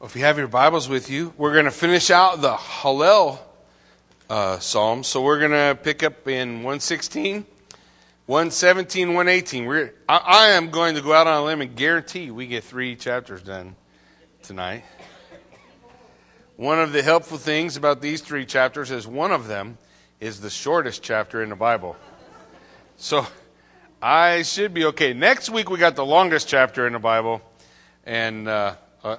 If you have your Bibles with you, we're going to finish out the Hallel uh, Psalms. So we're going to pick up in 116, 117, 118. We're, I, I am going to go out on a limb and guarantee we get three chapters done tonight. One of the helpful things about these three chapters is one of them is the shortest chapter in the Bible. So I should be okay. Next week we got the longest chapter in the Bible, and uh,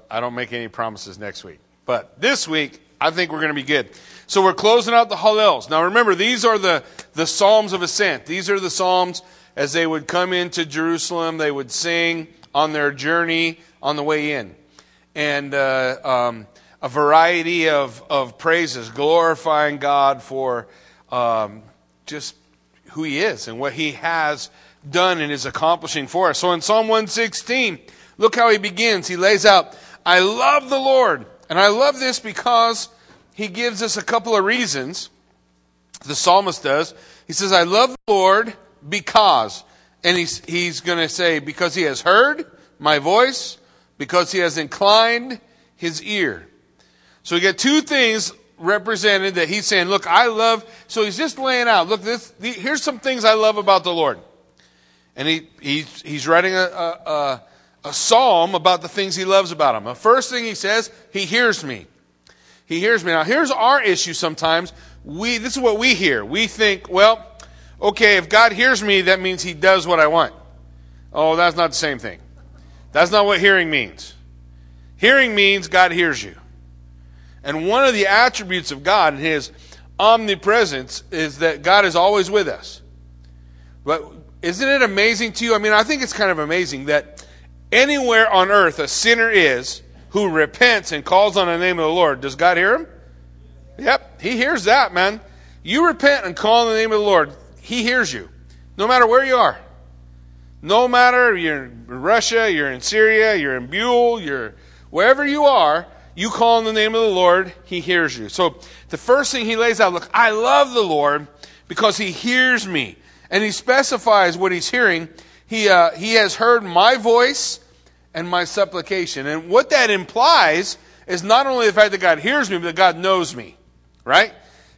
I don't make any promises next week. But this week, I think we're going to be good. So we're closing out the Hallels. Now remember, these are the, the Psalms of Ascent. These are the Psalms as they would come into Jerusalem, they would sing on their journey on the way in. And uh, um, a variety of, of praises, glorifying God for um, just who He is and what He has done and is accomplishing for us. So in Psalm 116, Look how he begins. He lays out, I love the Lord. And I love this because he gives us a couple of reasons. The psalmist does. He says, I love the Lord because. And he's, he's going to say, because he has heard my voice, because he has inclined his ear. So we get two things represented that he's saying, look, I love, so he's just laying out, look, this, the, here's some things I love about the Lord. And he, he's, he's writing a, a, a psalm about the things he loves about him. The first thing he says, he hears me. He hears me. Now, here's our issue sometimes. We, this is what we hear. We think, well, okay, if God hears me, that means he does what I want. Oh, that's not the same thing. That's not what hearing means. Hearing means God hears you. And one of the attributes of God and his omnipresence is that God is always with us. But isn't it amazing to you? I mean, I think it's kind of amazing that anywhere on earth a sinner is who repents and calls on the name of the Lord, does God hear him? Yep, he hears that, man. You repent and call on the name of the Lord, he hears you. No matter where you are. No matter you're in Russia, you're in Syria, you're in Buell, you're wherever you are, you call on the name of the Lord, he hears you. So the first thing he lays out, look, I love the Lord because he hears me. And he specifies what he's hearing he, uh, he has heard my voice and my supplication. And what that implies is not only the fact that God hears me, but that God knows me, right?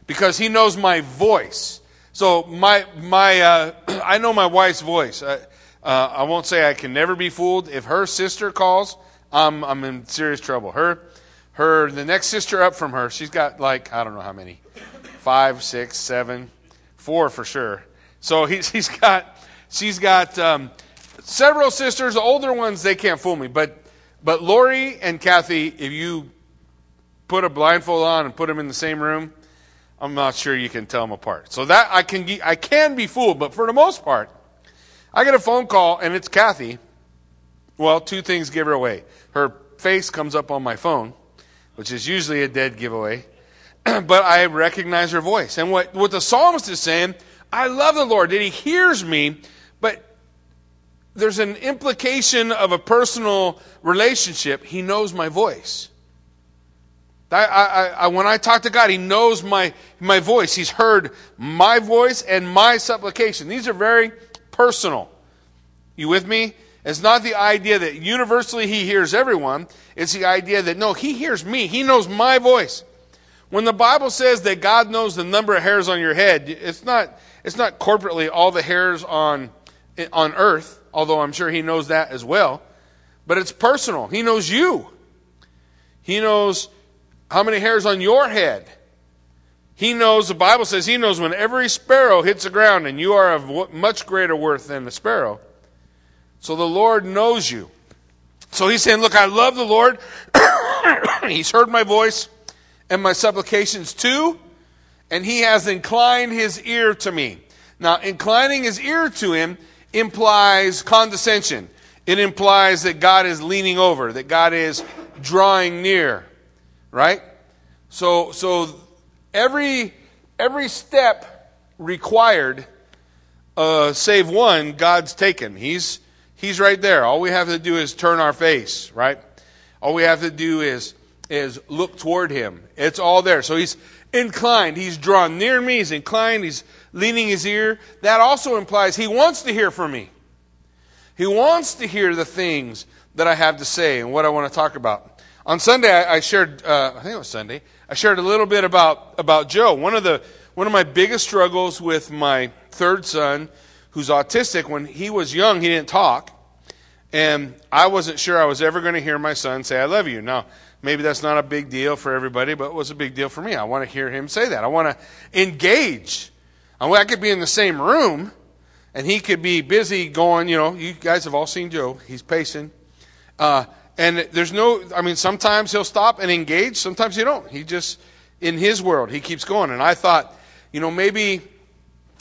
Because he knows my voice. So my, my, uh, I know my wife's voice. Uh, uh, I won't say I can never be fooled. If her sister calls, I'm, I'm in serious trouble. Her, her, the next sister up from her, she's got like, I don't know how many, five, six, seven, four for sure. So he's, he's got, She's got um, several sisters. Older ones, they can't fool me. But, but Lori and Kathy, if you put a blindfold on and put them in the same room, I'm not sure you can tell them apart. So that I can, I can be fooled. But for the most part, I get a phone call and it's Kathy. Well, two things give her away. Her face comes up on my phone, which is usually a dead giveaway. but I recognize her voice. And what, what the psalmist is saying, I love the Lord, that He hears me but there's an implication of a personal relationship. He knows my voice. I, I, I, when I talk to God, He knows my, my voice. He's heard my voice and my supplication. These are very personal. You with me? It's not the idea that universally He hears everyone. It's the idea that no, He hears me. He knows my voice. When the Bible says that God knows the number of hairs on your head, it's not, it's not corporately all the hairs on on earth, although I'm sure he knows that as well. But it's personal. He knows you. He knows how many hairs on your head. He knows, the Bible says, he knows when every sparrow hits the ground and you are of much greater worth than the sparrow. So the Lord knows you. So he's saying, Look, I love the Lord. he's heard my voice and my supplications too, and he has inclined his ear to me. Now, inclining his ear to him implies condescension. It implies that God is leaning over, that God is drawing near, right? So, so every, every step required, uh, save one, God's taken. He's, he's right there. All we have to do is turn our face, right? All we have to do is, is look toward him. It's all there. So he's inclined. He's drawn near me. He's inclined. He's leaning his ear, that also implies he wants to hear from me. He wants to hear the things that I have to say and what I want to talk about. On Sunday, I, shared, uh, I think it was Sunday, I shared a little bit about, about Joe. One of, the, one of my biggest struggles with my third son, who's autistic, when he was young, he didn't talk. And I wasn't sure I was ever going to hear my son say, I love you. Now, maybe that's not a big deal for everybody, but it was a big deal for me. I want to hear him say that. I want to engage. I could be in the same room, and he could be busy going, you know, you guys have all seen Joe. He's pacing. Uh, and there's no, I mean, sometimes he'll stop and engage, sometimes he don't. He just, in his world, he keeps going. And I thought, you know, maybe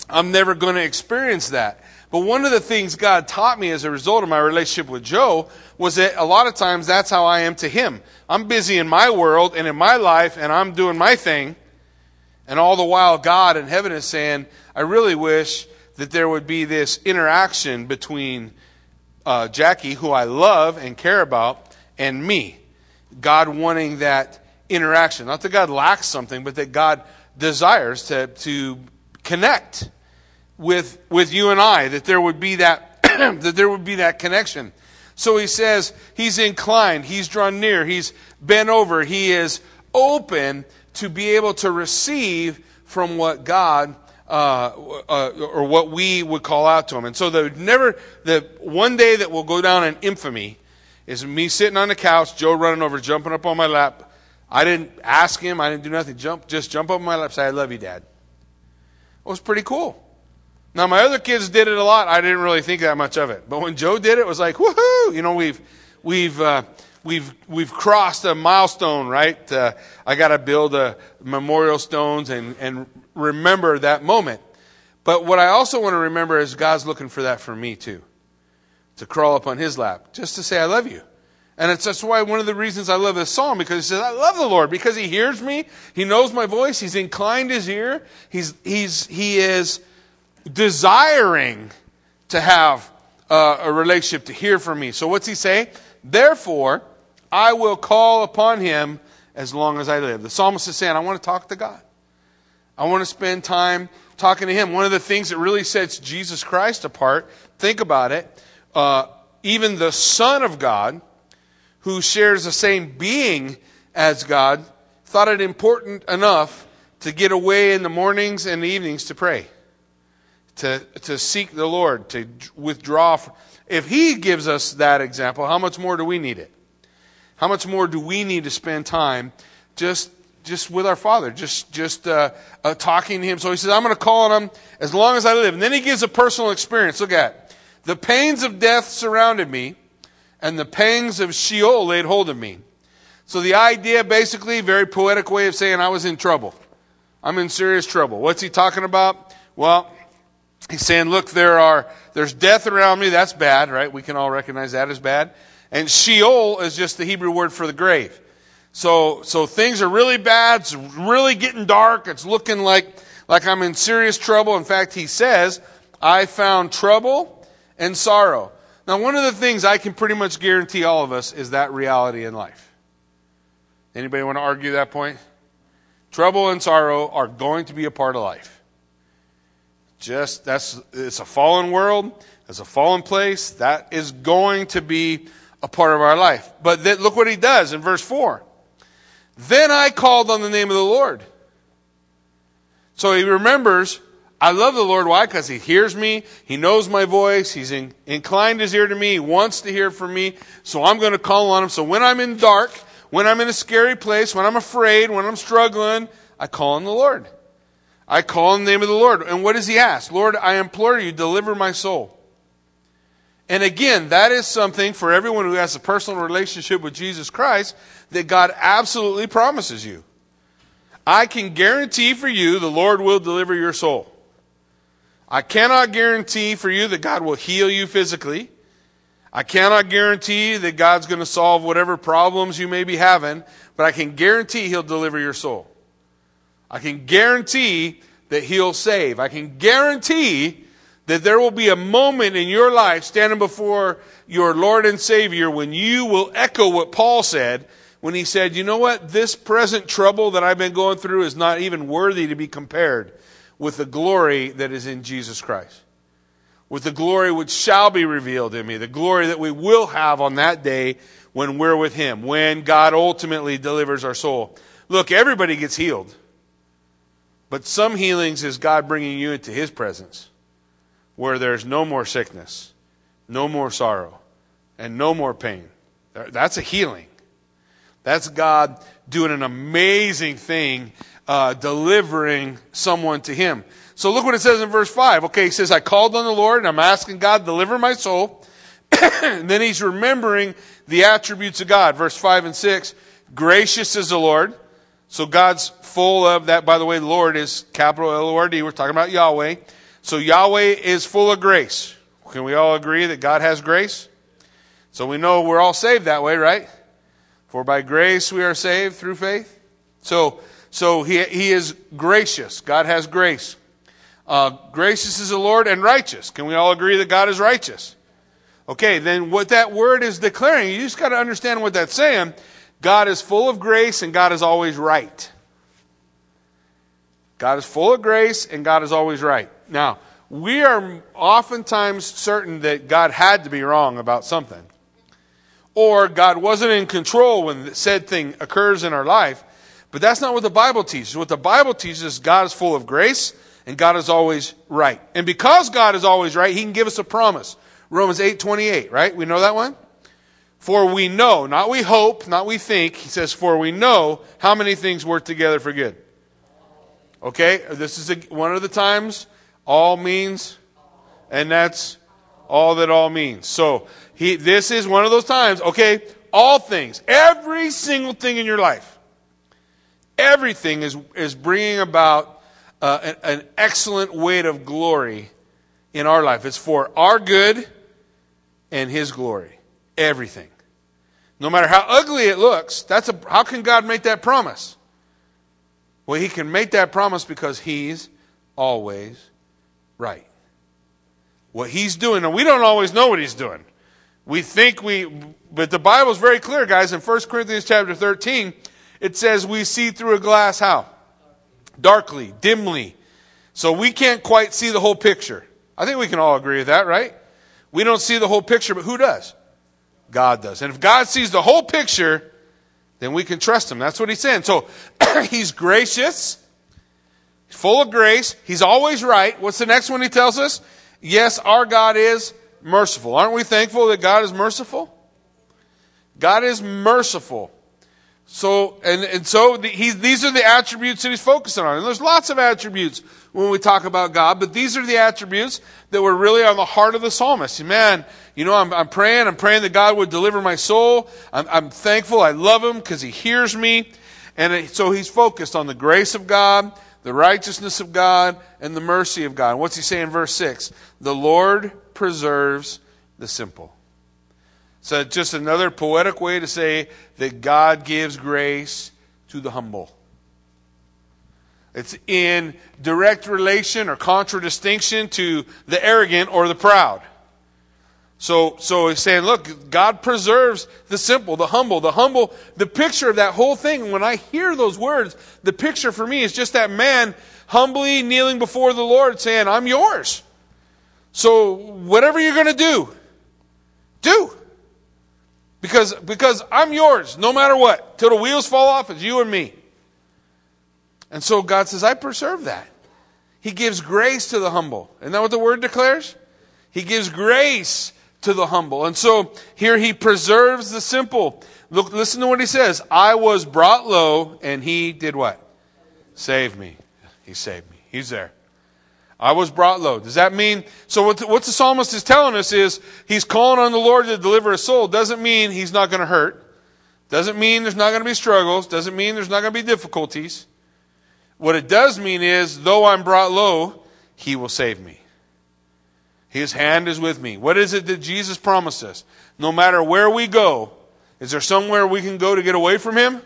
I'm never going to experience that. But one of the things God taught me as a result of my relationship with Joe was that a lot of times that's how I am to him. I'm busy in my world and in my life, and I'm doing my thing. And all the while, God in heaven is saying, I really wish that there would be this interaction between uh, Jackie, who I love and care about, and me. God wanting that interaction. Not that God lacks something, but that God desires to, to connect with, with you and I, that there would be that, that there would be that connection. So he says he's inclined, he's drawn near, he's bent over, he is open to be able to receive from what God uh, uh, or what we would call out to him. And so the never the one day that will go down in infamy is me sitting on the couch, Joe running over, jumping up on my lap. I didn't ask him, I didn't do nothing. Jump, just jump up on my lap, say, "I love you, Dad." It was pretty cool. Now my other kids did it a lot. I didn't really think that much of it, but when Joe did it, it was like, woohoo! You know, we've we've uh, we've we've crossed a milestone, right? Uh, I got to build a memorial stones and and remember that moment. But what I also want to remember is God's looking for that for me too. To crawl up on his lap, just to say, I love you. And it's that's why one of the reasons I love this psalm, because he says, I love the Lord, because he hears me, he knows my voice, he's inclined his ear, he's, he's, he is desiring to have uh, a relationship, to hear from me. So what's he say? Therefore, I will call upon him as long as I live. The psalmist is saying, I want to talk to God. I want to spend time talking to Him. One of the things that really sets Jesus Christ apart, think about it, uh, even the Son of God, who shares the same being as God, thought it important enough to get away in the mornings and the evenings to pray, to, to seek the Lord, to withdraw. If He gives us that example, how much more do we need it? How much more do we need to spend time just just with our Father, just just uh, uh, talking to Him. So He says, "I'm going to call on Him as long as I live." And then He gives a personal experience. Look at the pains of death surrounded me, and the pangs of Sheol laid hold of me. So the idea, basically, very poetic way of saying I was in trouble. I'm in serious trouble. What's He talking about? Well, He's saying, "Look, there are there's death around me. That's bad, right? We can all recognize that as bad." And Sheol is just the Hebrew word for the grave. So, so things are really bad. It's really getting dark. It's looking like, like I'm in serious trouble. In fact, he says, I found trouble and sorrow. Now, one of the things I can pretty much guarantee all of us is that reality in life. Anybody want to argue that point? Trouble and sorrow are going to be a part of life. Just that's it's a fallen world, it's a fallen place. That is going to be a part of our life. But look what he does in verse 4. Then I called on the name of the Lord. So he remembers, I love the Lord. Why? Because he hears me. He knows my voice. He's in, inclined his ear to me. He wants to hear from me. So I'm going to call on him. So when I'm in dark, when I'm in a scary place, when I'm afraid, when I'm struggling, I call on the Lord. I call on the name of the Lord. And what does he ask? Lord, I implore you, deliver my soul. And again, that is something for everyone who has a personal relationship with Jesus Christ that God absolutely promises you. I can guarantee for you the Lord will deliver your soul. I cannot guarantee for you that God will heal you physically. I cannot guarantee that God's going to solve whatever problems you may be having, but I can guarantee He'll deliver your soul. I can guarantee that He'll save. I can guarantee that there will be a moment in your life standing before your Lord and Savior when you will echo what Paul said when he said, You know what? This present trouble that I've been going through is not even worthy to be compared with the glory that is in Jesus Christ. with the glory which shall be revealed in me, the glory that we will have on that day when we're with Him, when God ultimately delivers our soul. Look, everybody gets healed. But some healings is God bringing you into His presence where there's no more sickness, no more sorrow, and no more pain. That's a healing. That's God doing an amazing thing, uh, delivering someone to Him. So look what it says in verse 5. Okay, he says, I called on the Lord and I'm asking God, deliver my soul. and then he's remembering the attributes of God. Verse 5 and 6. Gracious is the Lord. So God's full of that. By the way, the Lord is capital L O R D. We're talking about Yahweh. So Yahweh is full of grace. Can we all agree that God has grace? So we know we're all saved that way, right? For by grace we are saved through faith. So, so he, he is gracious. God has grace. Uh, gracious is the Lord and righteous. Can we all agree that God is righteous? Okay, then what that word is declaring, you just got to understand what that's saying. God is full of grace and God is always right. God is full of grace and God is always right. Now, we are oftentimes certain that God had to be wrong about something. Or God wasn't in control when the said thing occurs in our life. But that's not what the Bible teaches. What the Bible teaches is God is full of grace and God is always right. And because God is always right, He can give us a promise. Romans 8 28, right? We know that one? For we know, not we hope, not we think. He says, For we know how many things work together for good. Okay? This is a, one of the times all means, and that's all that all means. So, he, this is one of those times, okay? All things, every single thing in your life, everything is, is bringing about uh, an, an excellent weight of glory in our life. It's for our good and His glory. Everything. No matter how ugly it looks, that's a, how can God make that promise? Well, He can make that promise because He's always right. What He's doing, and we don't always know what He's doing. We think we, but the Bible's very clear, guys. In 1 Corinthians chapter 13, it says we see through a glass how? darkly, dimly. So we can't quite see the whole picture. I think we can all agree with that, right? We don't see the whole picture, but who does? God does. And if God sees the whole picture, then we can trust him. That's what he's saying. So he's gracious, full of grace. He's always right. What's the next one he tells us? Yes, our God is merciful. Aren't we thankful that God is merciful? God is merciful. So, and, and so the, these are the attributes that he's focusing on. And there's lots of attributes when we talk about God, but these are the attributes that were really on the heart of the psalmist. Man, you know, I'm, I'm praying, I'm praying that God would deliver my soul. I'm, I'm thankful, I love him because he hears me. And it, so he's focused on the grace of God, the righteousness of God, and the mercy of God. what's he say in verse 6? The Lord preserves the simple. So just another poetic way to say that God gives grace to the humble. It's in direct relation or contradistinction to the arrogant or the proud. So, so he's saying, look, God preserves the simple, the humble, the humble. The picture of that whole thing, when I hear those words, the picture for me is just that man humbly kneeling before the Lord saying, I'm yours. So whatever you're going to do, do. Because, because I'm yours no matter what. Till the wheels fall off, it's you and me. And so God says, I preserve that. He gives grace to the humble. Isn't that what the word declares? He gives grace to the humble. And so here he preserves the simple. Look, listen to what he says. I was brought low, and he did what? Save me. He saved me. He's there. I was brought low. Does that mean? So what the, what the psalmist is telling us is he's calling on the Lord to deliver a soul. Doesn't mean he's not going to hurt. Doesn't mean there's not going to be struggles. Doesn't mean there's not going to be difficulties. What it does mean is, though I'm brought low, he will save me. His hand is with me. What is it that Jesus promised us? No matter where we go, is there somewhere we can go to get away from him?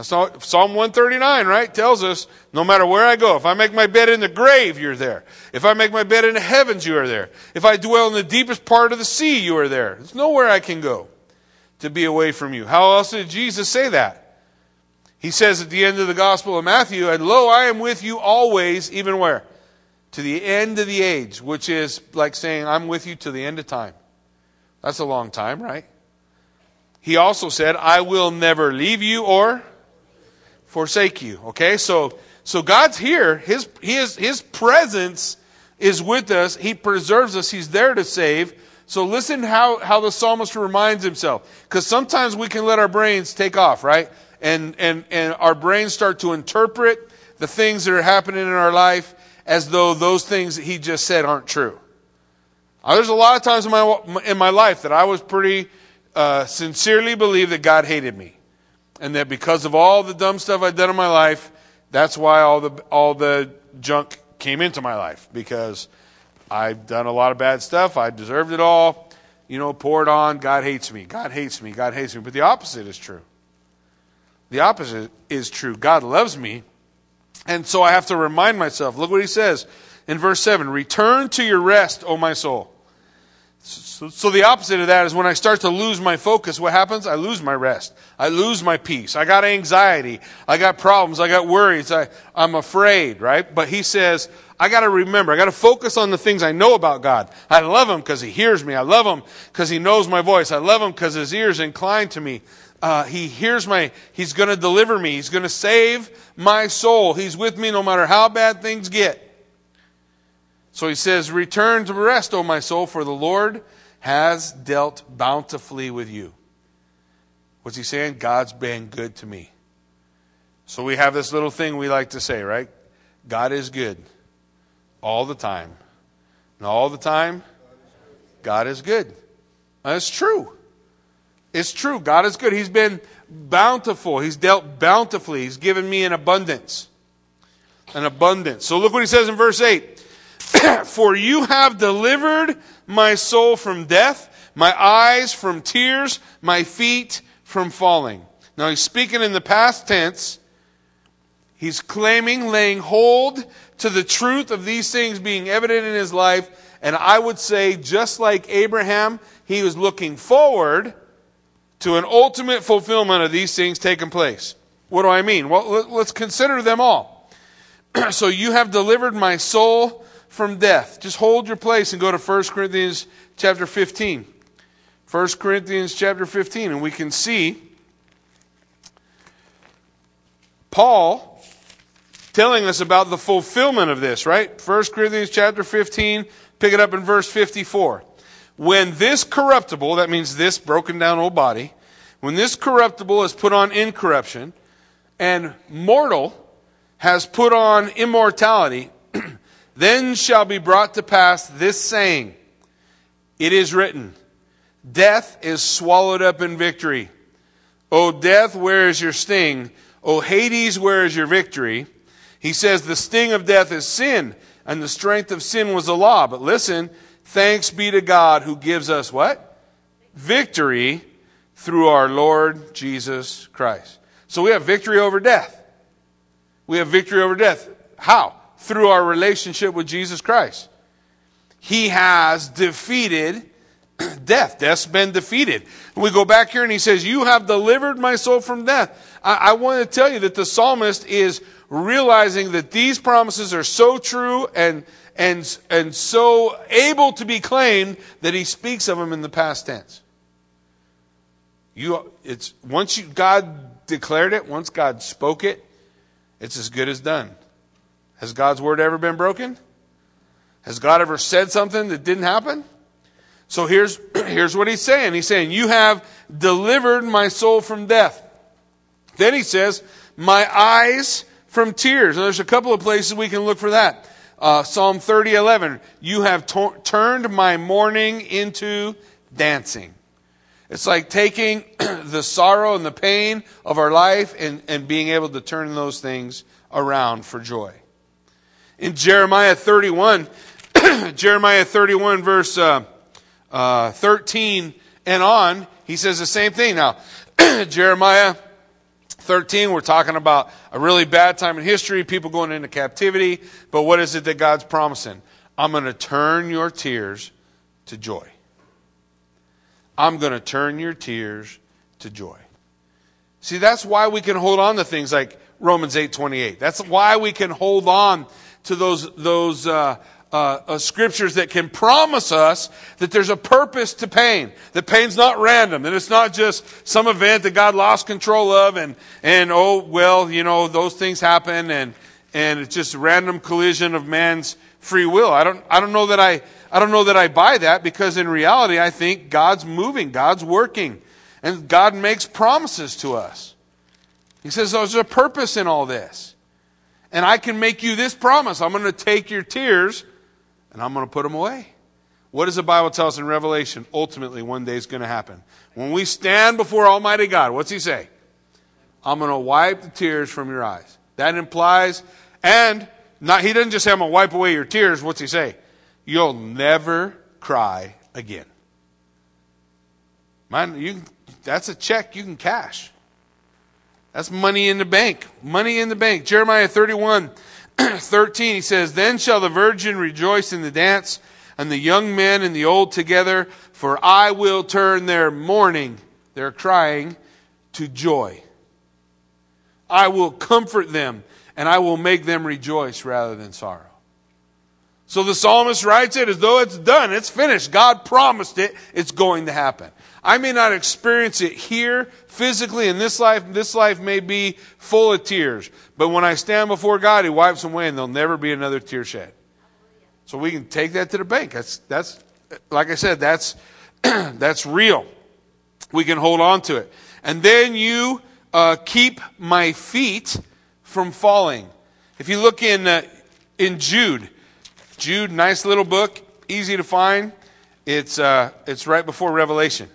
Psalm 139, right? Tells us no matter where I go, if I make my bed in the grave, you're there. If I make my bed in the heavens, you are there. If I dwell in the deepest part of the sea, you are there. There's nowhere I can go to be away from you. How else did Jesus say that? He says at the end of the Gospel of Matthew, and lo, I am with you always, even where? To the end of the age, which is like saying, I'm with you to the end of time. That's a long time, right? He also said, I will never leave you or forsake you. Okay, so so God's here. His his his presence is with us. He preserves us. He's there to save. So listen how, how the psalmist reminds himself. Because sometimes we can let our brains take off, right? And, and, and our brains start to interpret the things that are happening in our life as though those things he just said aren't true. Uh, there's a lot of times in my, in my life that I was pretty uh, sincerely believe that God hated me. And that because of all the dumb stuff I'd done in my life, that's why all the, all the junk came into my life. Because I've done a lot of bad stuff. I deserved it all. You know, pour it on. God hates me. God hates me. God hates me. But the opposite is true. The opposite is true. God loves me. And so I have to remind myself. Look what he says in verse 7 Return to your rest, O my soul. So, so, the opposite of that is when I start to lose my focus, what happens? I lose my rest. I lose my peace. I got anxiety. I got problems. I got worries. I, I'm afraid, right? But he says, I got to remember, I got to focus on the things I know about God. I love Him because He hears me. I love Him because He knows my voice. I love Him because His ears incline to me. Uh, he hears my, He's going to deliver me. He's going to save my soul. He's with me no matter how bad things get. So He says, Return to rest, O my soul, for the Lord has dealt bountifully with you. What's He saying? God's been good to me. So we have this little thing we like to say, right? God is good all the time. And all the time, God is good. That's true. It's true. God is good. He's been bountiful. He's dealt bountifully. He's given me an abundance. An abundance. So look what he says in verse 8. For you have delivered my soul from death, my eyes from tears, my feet from falling. Now he's speaking in the past tense. He's claiming, laying hold to the truth of these things being evident in his life. And I would say, just like Abraham, he was looking forward to an ultimate fulfillment of these things taking place. What do I mean? Well, let's consider them all. so you have delivered my soul from death. Just hold your place and go to 1 Corinthians chapter 15. 1 Corinthians chapter 15, and we can see Paul telling us about the fulfillment of this, right? 1 Corinthians chapter 15, pick it up in verse 54. When this corruptible, that means this broken down old body, when this corruptible is put on incorruption, and mortal has put on immortality, then shall be brought to pass this saying It is written, Death is swallowed up in victory. O death, where is your sting? O Hades, where is your victory? He says the sting of death is sin, and the strength of sin was the law. But listen, thanks be to God who gives us what? Victory through our Lord Jesus Christ. So we have victory over death. We have victory over death. How? Through our relationship with Jesus Christ. He has defeated death. Death's been defeated. We go back here and he says, You have delivered my soul from death. I, I want to tell you that the psalmist is realizing that these promises are so true and, and, and so able to be claimed that he speaks of them in the past tense. You, it's, once you, God declared it, once God spoke it, it's as good as done. Has God's word ever been broken? Has God ever said something that didn't happen? So here's, here's what he's saying. He's saying, You have delivered my soul from death. Then he says, My eyes from tears. And there's a couple of places we can look for that. Uh, Psalm 30, 11. You have to- turned my mourning into dancing. It's like taking the sorrow and the pain of our life and, and being able to turn those things around for joy. In Jeremiah 31, Jeremiah 31, verse uh, uh, 13 and on, he says the same thing. Now, Jeremiah 13, we're talking about a really bad time in history, people going into captivity. But what is it that God's promising? I'm going to turn your tears to joy. I'm going to turn your tears to joy. See, that's why we can hold on to things like Romans 8:28. That's why we can hold on to those, those, uh, uh, uh, scriptures that can promise us that there's a purpose to pain. That pain's not random, that it's not just some event that God lost control of, and and oh well, you know those things happen, and and it's just a random collision of man's free will. I don't I don't know that I I don't know that I buy that because in reality I think God's moving, God's working, and God makes promises to us. He says there's a purpose in all this. And I can make you this promise. I'm going to take your tears and I'm going to put them away. What does the Bible tell us in Revelation? Ultimately, one day is going to happen. When we stand before Almighty God, what's He say? I'm going to wipe the tears from your eyes. That implies, and not, He doesn't just say, I'm going to wipe away your tears. What's He say? You'll never cry again. Man, you, that's a check you can cash. That's money in the bank. Money in the bank. Jeremiah 31 13, he says, Then shall the virgin rejoice in the dance, and the young men and the old together, for I will turn their mourning, their crying, to joy. I will comfort them, and I will make them rejoice rather than sorrow. So the psalmist writes it as though it's done, it's finished. God promised it, it's going to happen. I may not experience it here physically in this life. This life may be full of tears. But when I stand before God, He wipes them away and there'll never be another tear shed. So we can take that to the bank. That's, that's, like I said, that's, that's real. We can hold on to it. And then you uh, keep my feet from falling. If you look in, uh, in Jude, Jude, nice little book, easy to find. It's, uh, it's right before Revelation.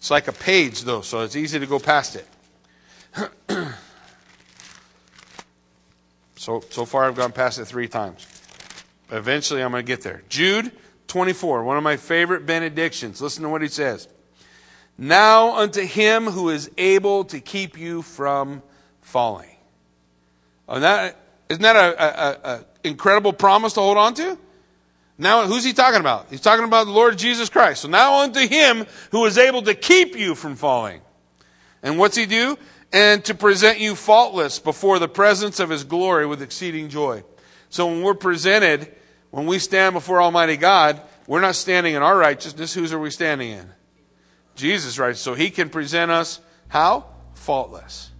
It's like a page, though, so it's easy to go past it. so, so far, I've gone past it three times. Eventually, I'm going to get there. Jude 24, one of my favorite benedictions. Listen to what he says. Now unto him who is able to keep you from falling. Oh, that, isn't that an incredible promise to hold on to? Now, who's he talking about? He's talking about the Lord Jesus Christ. So now unto him who is able to keep you from falling. And what's he do? And to present you faultless before the presence of his glory with exceeding joy. So when we're presented, when we stand before Almighty God, we're not standing in our righteousness. Whose are we standing in? Jesus' right. So he can present us how? Faultless.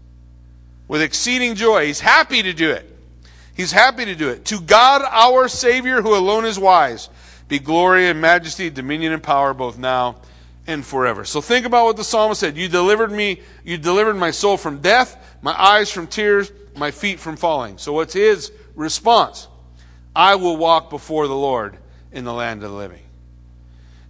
With exceeding joy. He's happy to do it. He's happy to do it. To God our Savior, who alone is wise, be glory and majesty, dominion and power both now and forever. So think about what the psalmist said. You delivered me, you delivered my soul from death, my eyes from tears, my feet from falling. So what's his response? I will walk before the Lord in the land of the living.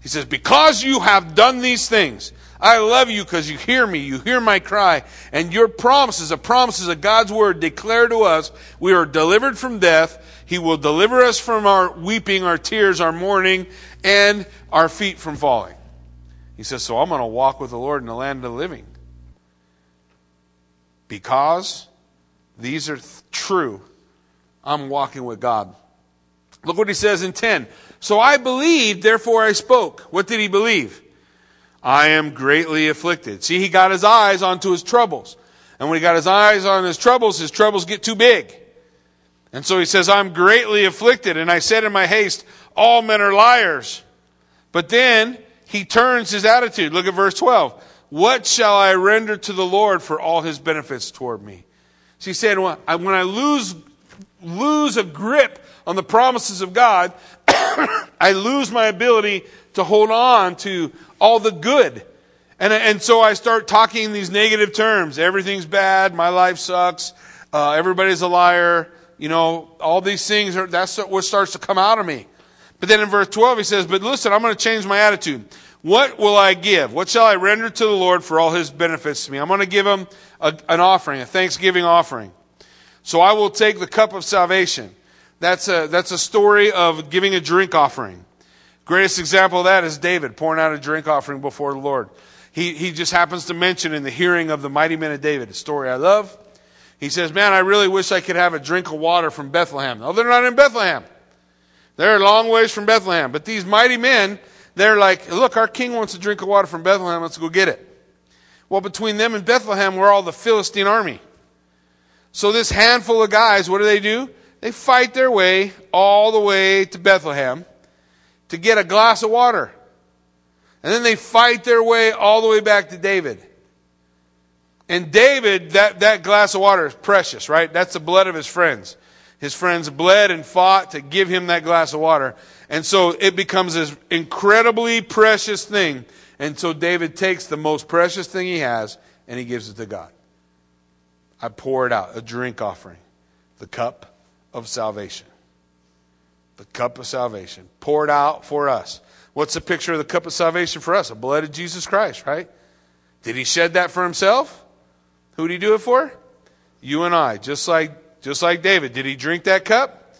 He says, Because you have done these things, I love you because you hear me. You hear my cry. And your promises, the promises of God's word declare to us we are delivered from death. He will deliver us from our weeping, our tears, our mourning, and our feet from falling. He says, So I'm going to walk with the Lord in the land of the living. Because these are th- true, I'm walking with God. Look what he says in 10. So I believed, therefore I spoke. What did he believe? I am greatly afflicted. See, he got his eyes onto his troubles. And when he got his eyes on his troubles, his troubles get too big. And so he says, I'm greatly afflicted. And I said in my haste, all men are liars. But then he turns his attitude. Look at verse 12. What shall I render to the Lord for all his benefits toward me? So he's saying, when I lose, lose a grip on the promises of God, I lose my ability to hold on to all the good. And, and so I start talking in these negative terms. Everything's bad. My life sucks. Uh, everybody's a liar. You know, all these things are, that's what starts to come out of me. But then in verse 12 he says, but listen, I'm going to change my attitude. What will I give? What shall I render to the Lord for all his benefits to me? I'm going to give him a, an offering, a thanksgiving offering. So I will take the cup of salvation. That's a, that's a story of giving a drink offering. Greatest example of that is David pouring out a drink offering before the Lord. He, he just happens to mention in the hearing of the mighty men of David, a story I love. He says, Man, I really wish I could have a drink of water from Bethlehem. No, they're not in Bethlehem. They're a long ways from Bethlehem. But these mighty men, they're like, Look, our king wants a drink of water from Bethlehem. Let's go get it. Well, between them and Bethlehem, we're all the Philistine army. So this handful of guys, what do they do? they fight their way all the way to Bethlehem to get a glass of water. And then they fight their way all the way back to David. And David, that, that glass of water is precious, right? That's the blood of his friends. His friends bled and fought to give him that glass of water. And so it becomes this incredibly precious thing. And so David takes the most precious thing he has and he gives it to God. I pour it out, a drink offering, the cup of salvation. The cup of salvation poured out for us. What's the picture of the cup of salvation for us? The blood of Jesus Christ, right? Did he shed that for himself? Who did he do it for? You and I, just like just like David. Did he drink that cup?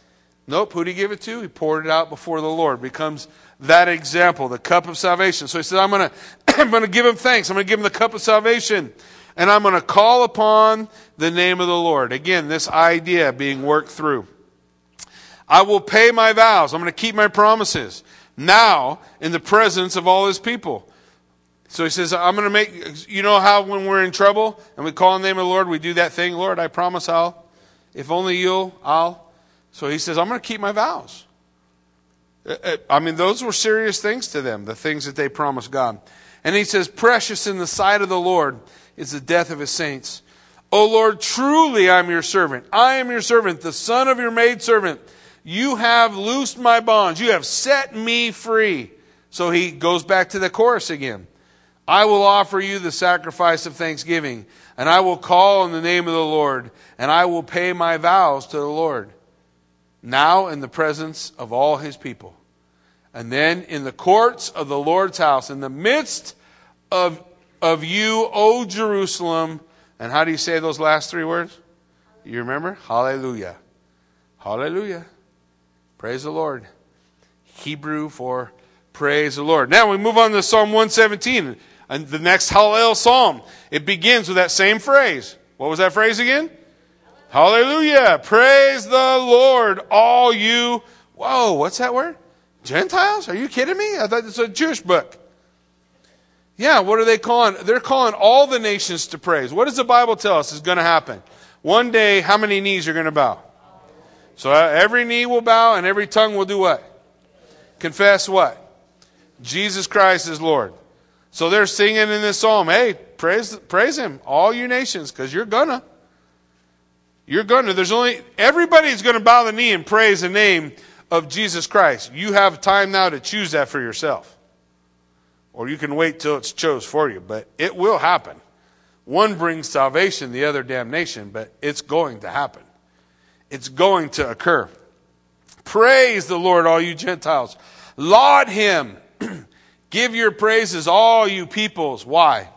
Nope. Who did he give it to? He poured it out before the Lord. Becomes that example, the cup of salvation. So he said, I'm gonna I'm gonna give him thanks. I'm gonna give him the cup of salvation. And I'm gonna call upon the name of the Lord. Again, this idea being worked through. I will pay my vows. I'm going to keep my promises now in the presence of all his people. So he says, I'm going to make, you know how when we're in trouble and we call on the name of the Lord, we do that thing, Lord, I promise I'll, if only you'll, I'll. So he says, I'm going to keep my vows. Uh, uh, I mean, those were serious things to them, the things that they promised God. And he says, Precious in the sight of the Lord is the death of his saints. O Lord, truly I'm your servant. I am your servant, the son of your maidservant. You have loosed my bonds. You have set me free. So he goes back to the chorus again. I will offer you the sacrifice of thanksgiving, and I will call on the name of the Lord, and I will pay my vows to the Lord. Now in the presence of all his people. And then in the courts of the Lord's house, in the midst of, of you, O Jerusalem. And how do you say those last three words? You remember? Hallelujah. Hallelujah. Praise the Lord. Hebrew for praise the Lord. Now we move on to Psalm 117, and the next Hallel psalm. It begins with that same phrase. What was that phrase again? Hallelujah. Praise the Lord, all you. Whoa, what's that word? Gentiles? Are you kidding me? I thought it's a Jewish book. Yeah, what are they calling? They're calling all the nations to praise. What does the Bible tell us is going to happen? One day, how many knees are going to bow? So uh, every knee will bow and every tongue will do what? Confess what? Jesus Christ is Lord. So they're singing in this psalm, hey, praise, praise him, all you nations, because you're gonna. You're gonna. There's only, everybody's gonna bow the knee and praise the name of Jesus Christ. You have time now to choose that for yourself. Or you can wait till it's chose for you, but it will happen. One brings salvation, the other damnation, but it's going to happen. It's going to occur. Praise the Lord, all you Gentiles. Laud him. Give your praises, all you peoples. Why?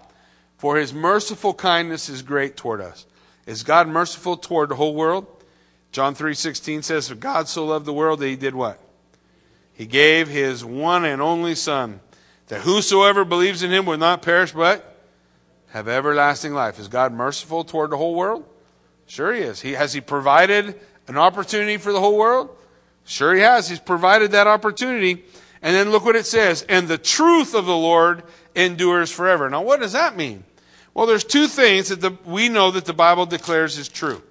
For his merciful kindness is great toward us. Is God merciful toward the whole world? John 3:16 says, "For God so loved the world that he did what? He gave his one and only son, that whosoever believes in him will not perish but have everlasting life." Is God merciful toward the whole world? Sure, he is. He, has he provided an opportunity for the whole world? Sure, he has. He's provided that opportunity. And then look what it says. And the truth of the Lord endures forever. Now, what does that mean? Well, there's two things that the, we know that the Bible declares is true.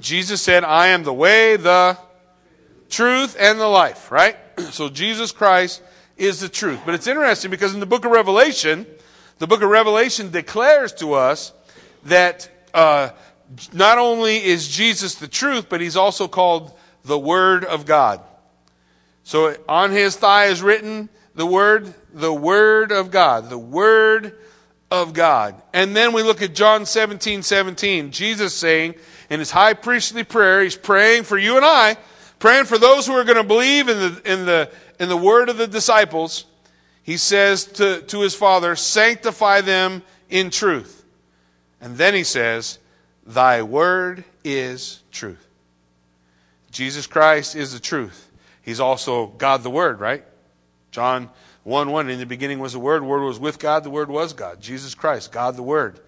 Jesus said, I am the way, the truth, and the life, right? So Jesus Christ is the truth. But it's interesting because in the book of Revelation, the book of Revelation declares to us that uh, not only is Jesus the truth, but he's also called the Word of God. So on his thigh is written the word, the Word of God, the Word of God. And then we look at John 17, 17. Jesus saying in his high priestly prayer, he's praying for you and I, praying for those who are going to believe in the, in the, in the word of the disciples. He says to, to his Father, sanctify them in truth. And then he says, Thy word is truth. Jesus Christ is the truth. He's also God the Word, right? John 1 1, in the beginning was the Word, Word was with God, the Word was God. Jesus Christ, God the Word.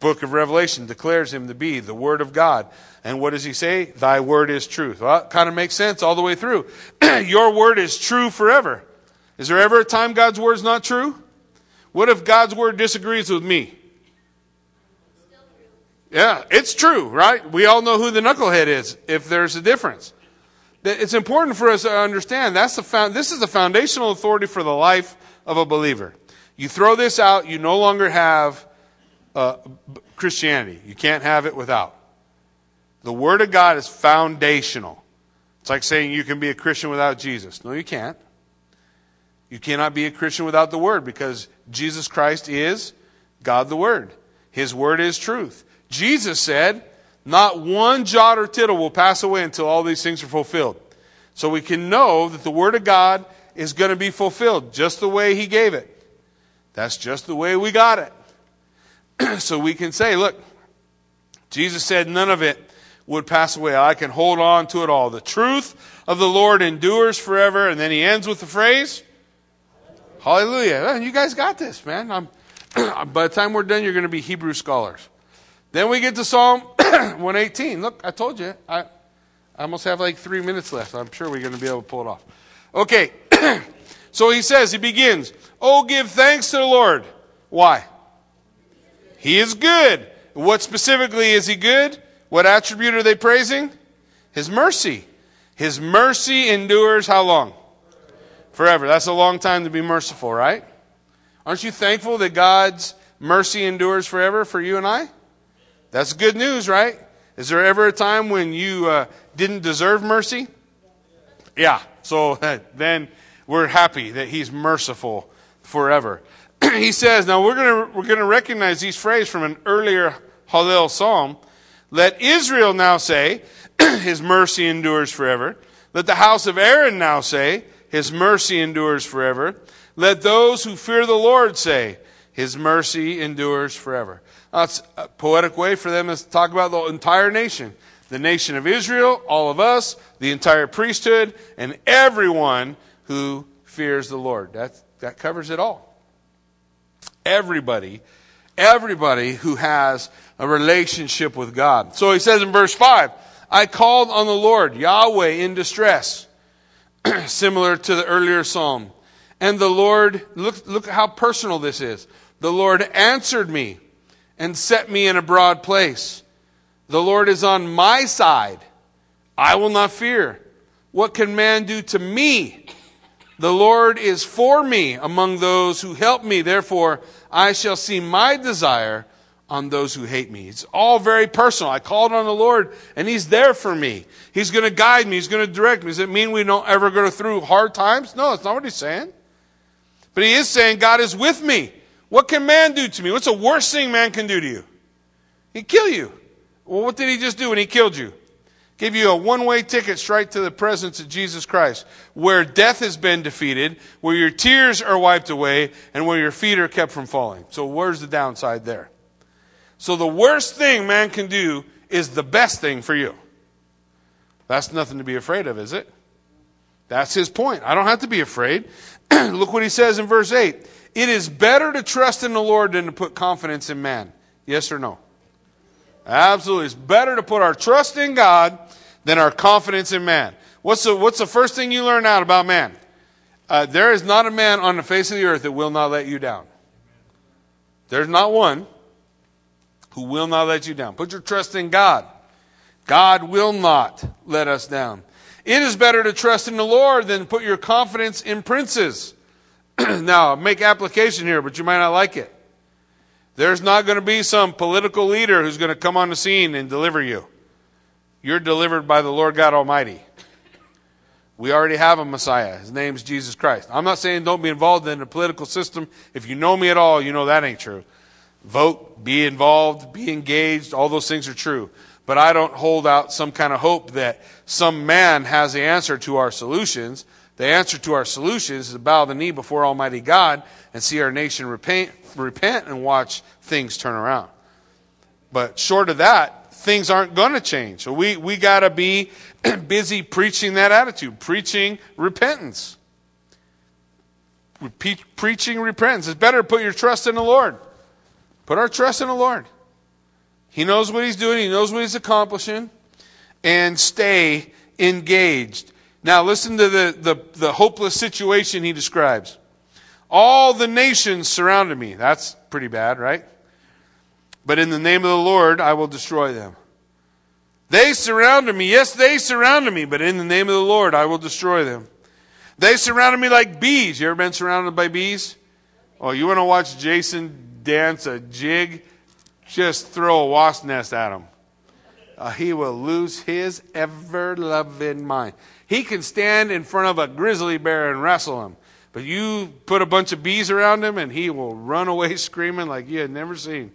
Book of Revelation declares him to be the Word of God. And what does he say? Thy Word is truth. Well, kind of makes sense all the way through. Your Word is true forever. Is there ever a time God's Word is not true? What if God's Word disagrees with me? Yeah, it's true, right? We all know who the knucklehead is if there's a difference. It's important for us to understand that's the found, this is the foundational authority for the life of a believer. You throw this out, you no longer have uh, Christianity. You can't have it without. The Word of God is foundational. It's like saying you can be a Christian without Jesus. No, you can't. You cannot be a Christian without the Word because Jesus Christ is God the Word. His Word is truth. Jesus said, Not one jot or tittle will pass away until all these things are fulfilled. So we can know that the Word of God is going to be fulfilled just the way He gave it. That's just the way we got it. so we can say, Look, Jesus said none of it would pass away. I can hold on to it all. The truth of the Lord endures forever. And then he ends with the phrase, Hallelujah. You guys got this, man. I'm, by the time we're done, you're going to be Hebrew scholars. Then we get to Psalm 118. Look, I told you. I, I almost have like three minutes left. I'm sure we're going to be able to pull it off. Okay. so he says, he begins, Oh, give thanks to the Lord. Why? He is good. What specifically is he good? What attribute are they praising? His mercy. His mercy endures how long? Forever. That's a long time to be merciful, right? Aren't you thankful that God's mercy endures forever for you and I? That's good news, right? Is there ever a time when you uh, didn't deserve mercy? Yeah. So then we're happy that He's merciful forever. he says, now we're going we're going to recognize these phrases from an earlier Hallel psalm. Let Israel now say, His mercy endures forever. Let the house of Aaron now say, His mercy endures forever. Let those who fear the Lord say, His mercy endures forever. That's a poetic way for them is to talk about the entire nation. The nation of Israel, all of us, the entire priesthood, and everyone who fears the Lord. That, that covers it all. Everybody, everybody who has a relationship with God. So he says in verse 5, I called on the Lord, Yahweh, in distress. Similar to the earlier psalm. And the Lord, look, look how personal this is. The Lord answered me and set me in a broad place. The Lord is on my side. I will not fear. What can man do to me? The Lord is for me among those who help me. Therefore, I shall see my desire on those who hate me. It's all very personal. I called on the Lord and He's there for me. He's going to guide me. He's going to direct me. Does it mean we don't ever go through hard times? No, that's not what He's saying. But He is saying God is with me. What can man do to me? What's the worst thing man can do to you? He'd kill you. Well, what did He just do when He killed you? Give you a one way ticket straight to the presence of Jesus Christ, where death has been defeated, where your tears are wiped away, and where your feet are kept from falling. So, where's the downside there? So the worst thing man can do is the best thing for you. That's nothing to be afraid of, is it? That's his point. I don't have to be afraid. Look what he says in verse 8. It is better to trust in the Lord than to put confidence in man. Yes or no? Absolutely. It's better to put our trust in God than our confidence in man. What's the, what's the first thing you learn out about man? Uh, there is not a man on the face of the earth that will not let you down. There's not one who will not let you down. Put your trust in God. God will not let us down. It is better to trust in the Lord than put your confidence in princes. now, make application here, but you might not like it. There's not going to be some political leader who's going to come on the scene and deliver you. You're delivered by the Lord God Almighty. We already have a Messiah. His name's Jesus Christ. I'm not saying don't be involved in the political system. If you know me at all, you know that ain't true vote, be involved, be engaged. All those things are true. But I don't hold out some kind of hope that some man has the answer to our solutions. The answer to our solutions is to bow the knee before Almighty God and see our nation repent, repent and watch things turn around. But short of that, things aren't going to change. So we, we got to be busy preaching that attitude, preaching repentance. Preaching repentance. It's better to put your trust in the Lord. Put our trust in the Lord. He knows what He's doing, He knows what He's accomplishing, and stay engaged. Now, listen to the, the, the hopeless situation He describes. All the nations surrounded me. That's pretty bad, right? but in the name of the Lord I will destroy them. They surrounded me. Yes, they surrounded me, but in the name of the Lord I will destroy them. They surrounded me like bees. You ever been surrounded by bees? Oh, you want to watch Jason dance a jig? Just throw a wasp nest at him. Uh, he will lose his ever loving mind. He can stand in front of a grizzly bear and wrestle him. But you put a bunch of bees around him and he will run away screaming like you had never seen.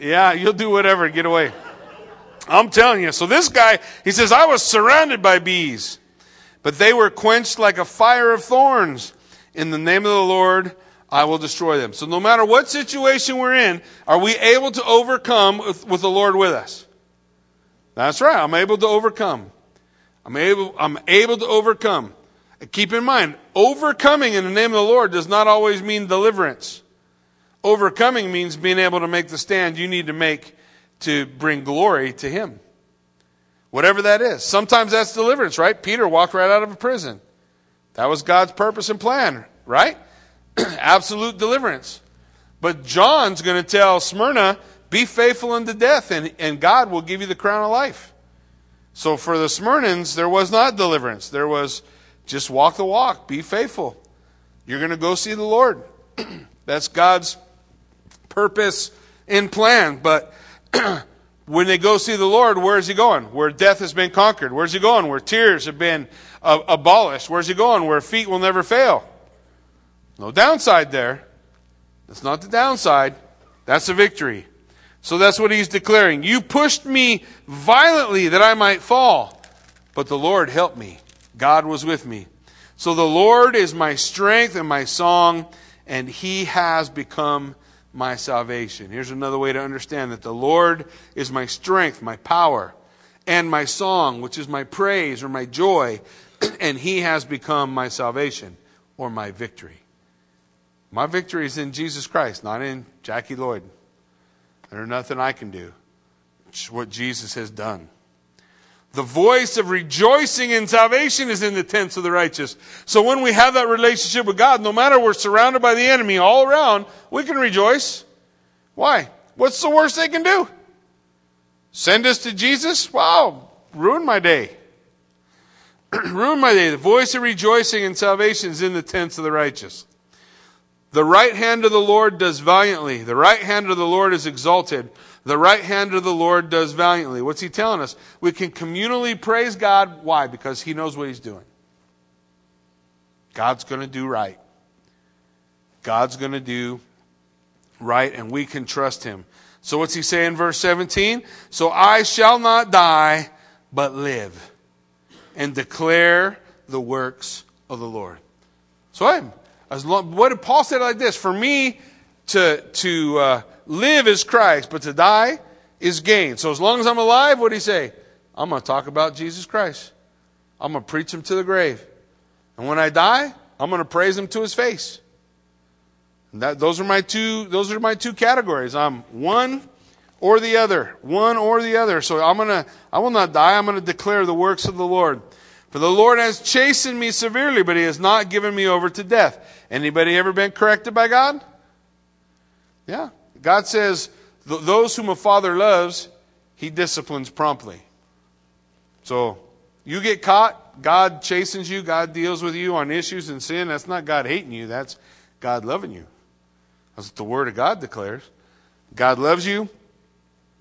yeah, you'll do whatever get away. I'm telling you. So this guy, he says, I was surrounded by bees, but they were quenched like a fire of thorns. In the name of the Lord, I will destroy them. So no matter what situation we're in, are we able to overcome with, with the Lord with us? That's right. I'm able to overcome. I'm able, I'm able to overcome. Keep in mind, overcoming in the name of the Lord does not always mean deliverance. Overcoming means being able to make the stand you need to make to bring glory to Him. Whatever that is. Sometimes that's deliverance, right? Peter walked right out of a prison. That was God's purpose and plan, right? Absolute deliverance. But John's going to tell Smyrna, be faithful unto death, and, and God will give you the crown of life. So for the Smyrnans, there was not deliverance. There was just walk the walk, be faithful. You're going to go see the Lord. That's God's purpose and plan. But when they go see the Lord, where is he going? Where death has been conquered. Where's he going? Where tears have been uh, abolished. Where's he going? Where feet will never fail. No downside there. That's not the downside. That's a victory. So that's what he's declaring. You pushed me violently that I might fall, but the Lord helped me. God was with me. So the Lord is my strength and my song, and he has become my salvation. Here's another way to understand that the Lord is my strength, my power, and my song, which is my praise or my joy, and he has become my salvation or my victory. My victory is in Jesus Christ, not in Jackie Lloyd. There's nothing I can do. It's what Jesus has done. The voice of rejoicing in salvation is in the tents of the righteous. So when we have that relationship with God, no matter we're surrounded by the enemy all around, we can rejoice. Why? What's the worst they can do? Send us to Jesus? Wow, ruin my day. ruin my day. The voice of rejoicing and salvation is in the tents of the righteous. The right hand of the Lord does valiantly. The right hand of the Lord is exalted. The right hand of the Lord does valiantly. What's he telling us? We can communally praise God. Why? Because he knows what he's doing. God's going to do right. God's going to do right, and we can trust him. So, what's he say in verse 17? So I shall not die, but live and declare the works of the Lord. So I'm, as long, what did Paul say like this? For me to, to, uh, live is Christ, but to die is gain. So as long as I'm alive, what do he say? I'm going to talk about Jesus Christ. I'm going to preach him to the grave. And when I die, I'm going to praise him to his face. That, those are my two, those are my two categories. I'm one or the other. One or the other. So I'm to, I will not die. I'm to declare the works of the Lord. For the Lord has chastened me severely, but he has not given me over to death. Anybody ever been corrected by God? Yeah. God says, those whom a father loves, he disciplines promptly. So, you get caught, God chastens you, God deals with you on issues and sin. That's not God hating you, that's God loving you. That's what the Word of God declares. God loves you,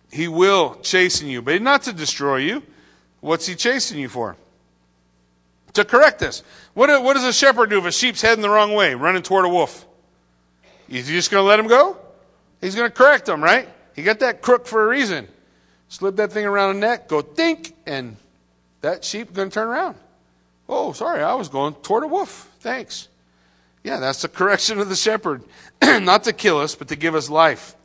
He will chasten you, but not to destroy you. What's He chastening you for? To correct this. What, what does a shepherd do if a sheep's heading the wrong way, running toward a wolf? Is he just going to let him go? He's going to correct him, right? He got that crook for a reason. Slip that thing around the neck, go think, and that sheep going to turn around. Oh, sorry, I was going toward a wolf. Thanks. Yeah, that's the correction of the shepherd. Not to kill us, but to give us life.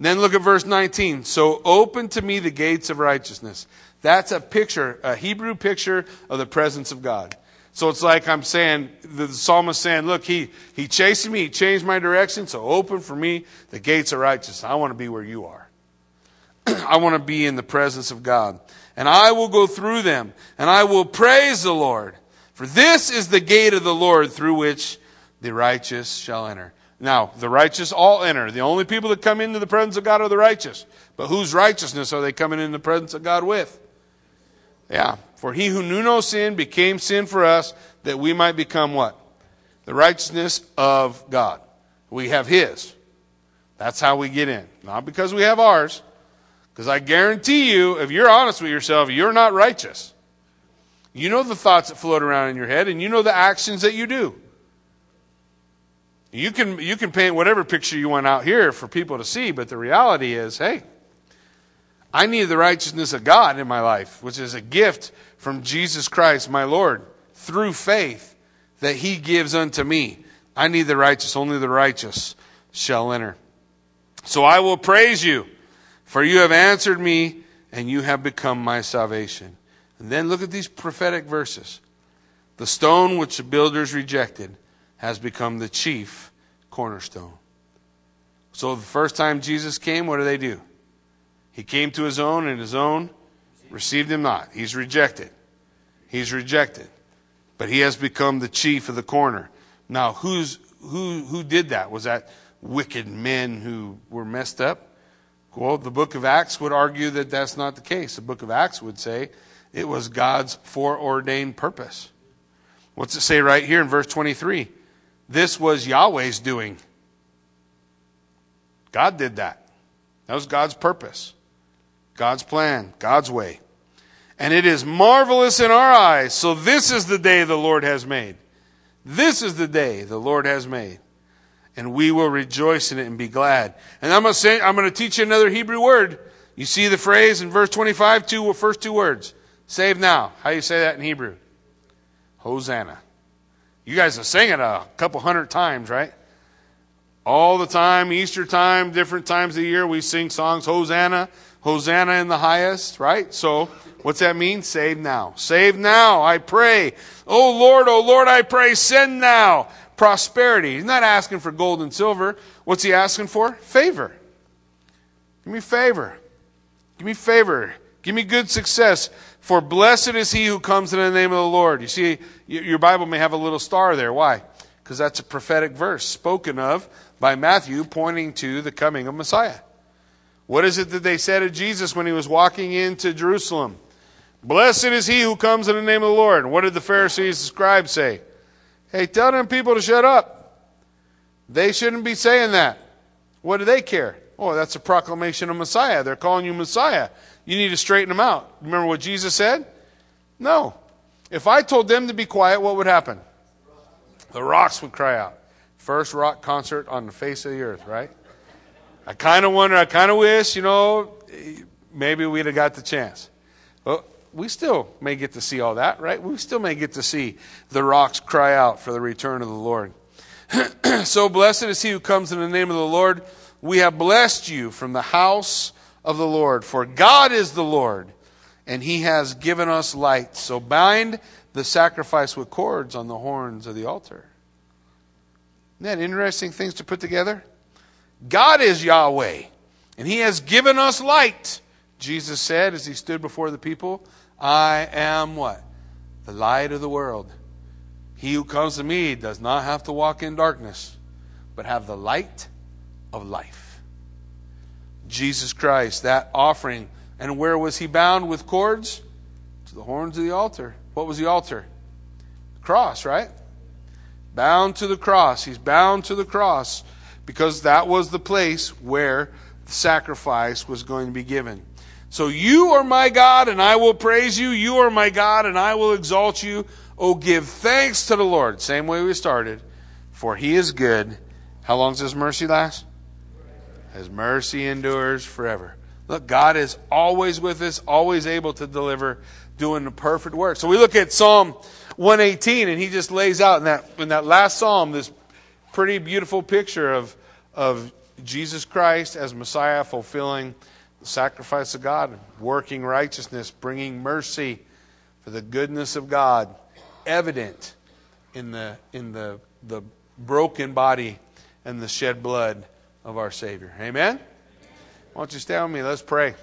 Then look at verse 19. So open to me the gates of righteousness. That's a picture, a Hebrew picture of the presence of God. So it's like I'm saying, the psalmist saying, look, he, he chased me, he changed my direction, so open for me the gates of righteousness. I want to be where you are. I want to be in the presence of God. And I will go through them, and I will praise the Lord. For this is the gate of the Lord through which the righteous shall enter. Now, the righteous all enter. The only people that come into the presence of God are the righteous. But whose righteousness are they coming in the presence of God with? Yeah. For he who knew no sin became sin for us that we might become what? The righteousness of God. We have his. That's how we get in. Not because we have ours. Because I guarantee you, if you're honest with yourself, you're not righteous. You know the thoughts that float around in your head, and you know the actions that you do. You can, you can paint whatever picture you want out here for people to see, but the reality is hey, I need the righteousness of God in my life, which is a gift from Jesus Christ, my Lord, through faith that He gives unto me. I need the righteous, only the righteous shall enter. So I will praise you, for you have answered me, and you have become my salvation. And then look at these prophetic verses. The stone which the builders rejected has become the chief cornerstone. So the first time Jesus came, what do they do? He came to his own, and his own received him not. He's rejected. He's rejected. But he has become the chief of the corner. Now, who's, who, who did that? Was that wicked men who were messed up? Well, the book of Acts would argue that that's not the case. The book of Acts would say it was God's foreordained purpose. What's it say right here in verse 23? This was Yahweh's doing. God did that. That was God's purpose, God's plan, God's way. And it is marvelous in our eyes. So this is the day the Lord has made. This is the day the Lord has made. And we will rejoice in it and be glad. And I'm going to say, I'm going to teach you another Hebrew word. You see the phrase in verse 25, two, first two words. Save now. How do you say that in Hebrew? Hosanna. You guys have sang it a couple hundred times, right? All the time, Easter time, different times of the year, we sing songs, Hosanna, Hosanna in the highest, right? So, what's that mean? Save now. Save now, I pray. Oh Lord, oh Lord, I pray, send now prosperity. He's not asking for gold and silver. What's he asking for? Favor. Give me favor. Give me favor. Give me good success. For blessed is he who comes in the name of the Lord. You see, your Bible may have a little star there. Why? Because that's a prophetic verse spoken of by Matthew pointing to the coming of Messiah. What is it that they said of Jesus when he was walking into Jerusalem? Blessed is he who comes in the name of the Lord. What did the Pharisees and scribes say? Hey, tell them people to shut up. They shouldn't be saying that. What do they care? Oh, that's a proclamation of Messiah. They're calling you Messiah. You need to straighten them out. Remember what Jesus said? No. If I told them to be quiet, what would happen? The rocks would cry out. First rock concert on the face of the earth, right? I kind of wonder, I kind of wish, you know, maybe we'd have got the chance. Well, we still may get to see all that, right? We still may get to see the rocks cry out for the return of the Lord. so blessed is he who comes in the name of the Lord. We have blessed you from the house of the Lord, for God is the Lord, and he has given us light. So bind the sacrifice with cords on the horns of the altar. Isn't that interesting things to put together? God is Yahweh, and he has given us light. Jesus said as he stood before the people, I am what? The light of the world. He who comes to me does not have to walk in darkness, but have the light of life. Jesus Christ, that offering. And where was he bound with cords? To the horns of the altar. What was the altar? Cross, right? Bound to the cross. He's bound to the cross because that was the place where the sacrifice was going to be given. So you are my God, and I will praise you. You are my God, and I will exalt you. Oh, give thanks to the Lord. Same way we started. For he is good. How long does his mercy last? His mercy endures forever. Look, God is always with us, always able to deliver, doing the perfect work. So we look at Psalm 118, and he just lays out in that, in that last psalm this pretty beautiful picture of, of Jesus Christ as Messiah fulfilling the sacrifice of God, working righteousness, bringing mercy for the goodness of God, evident in the, in the, the broken body and the shed blood of our Savior. Amen? Why don't you stay with me? Let's pray.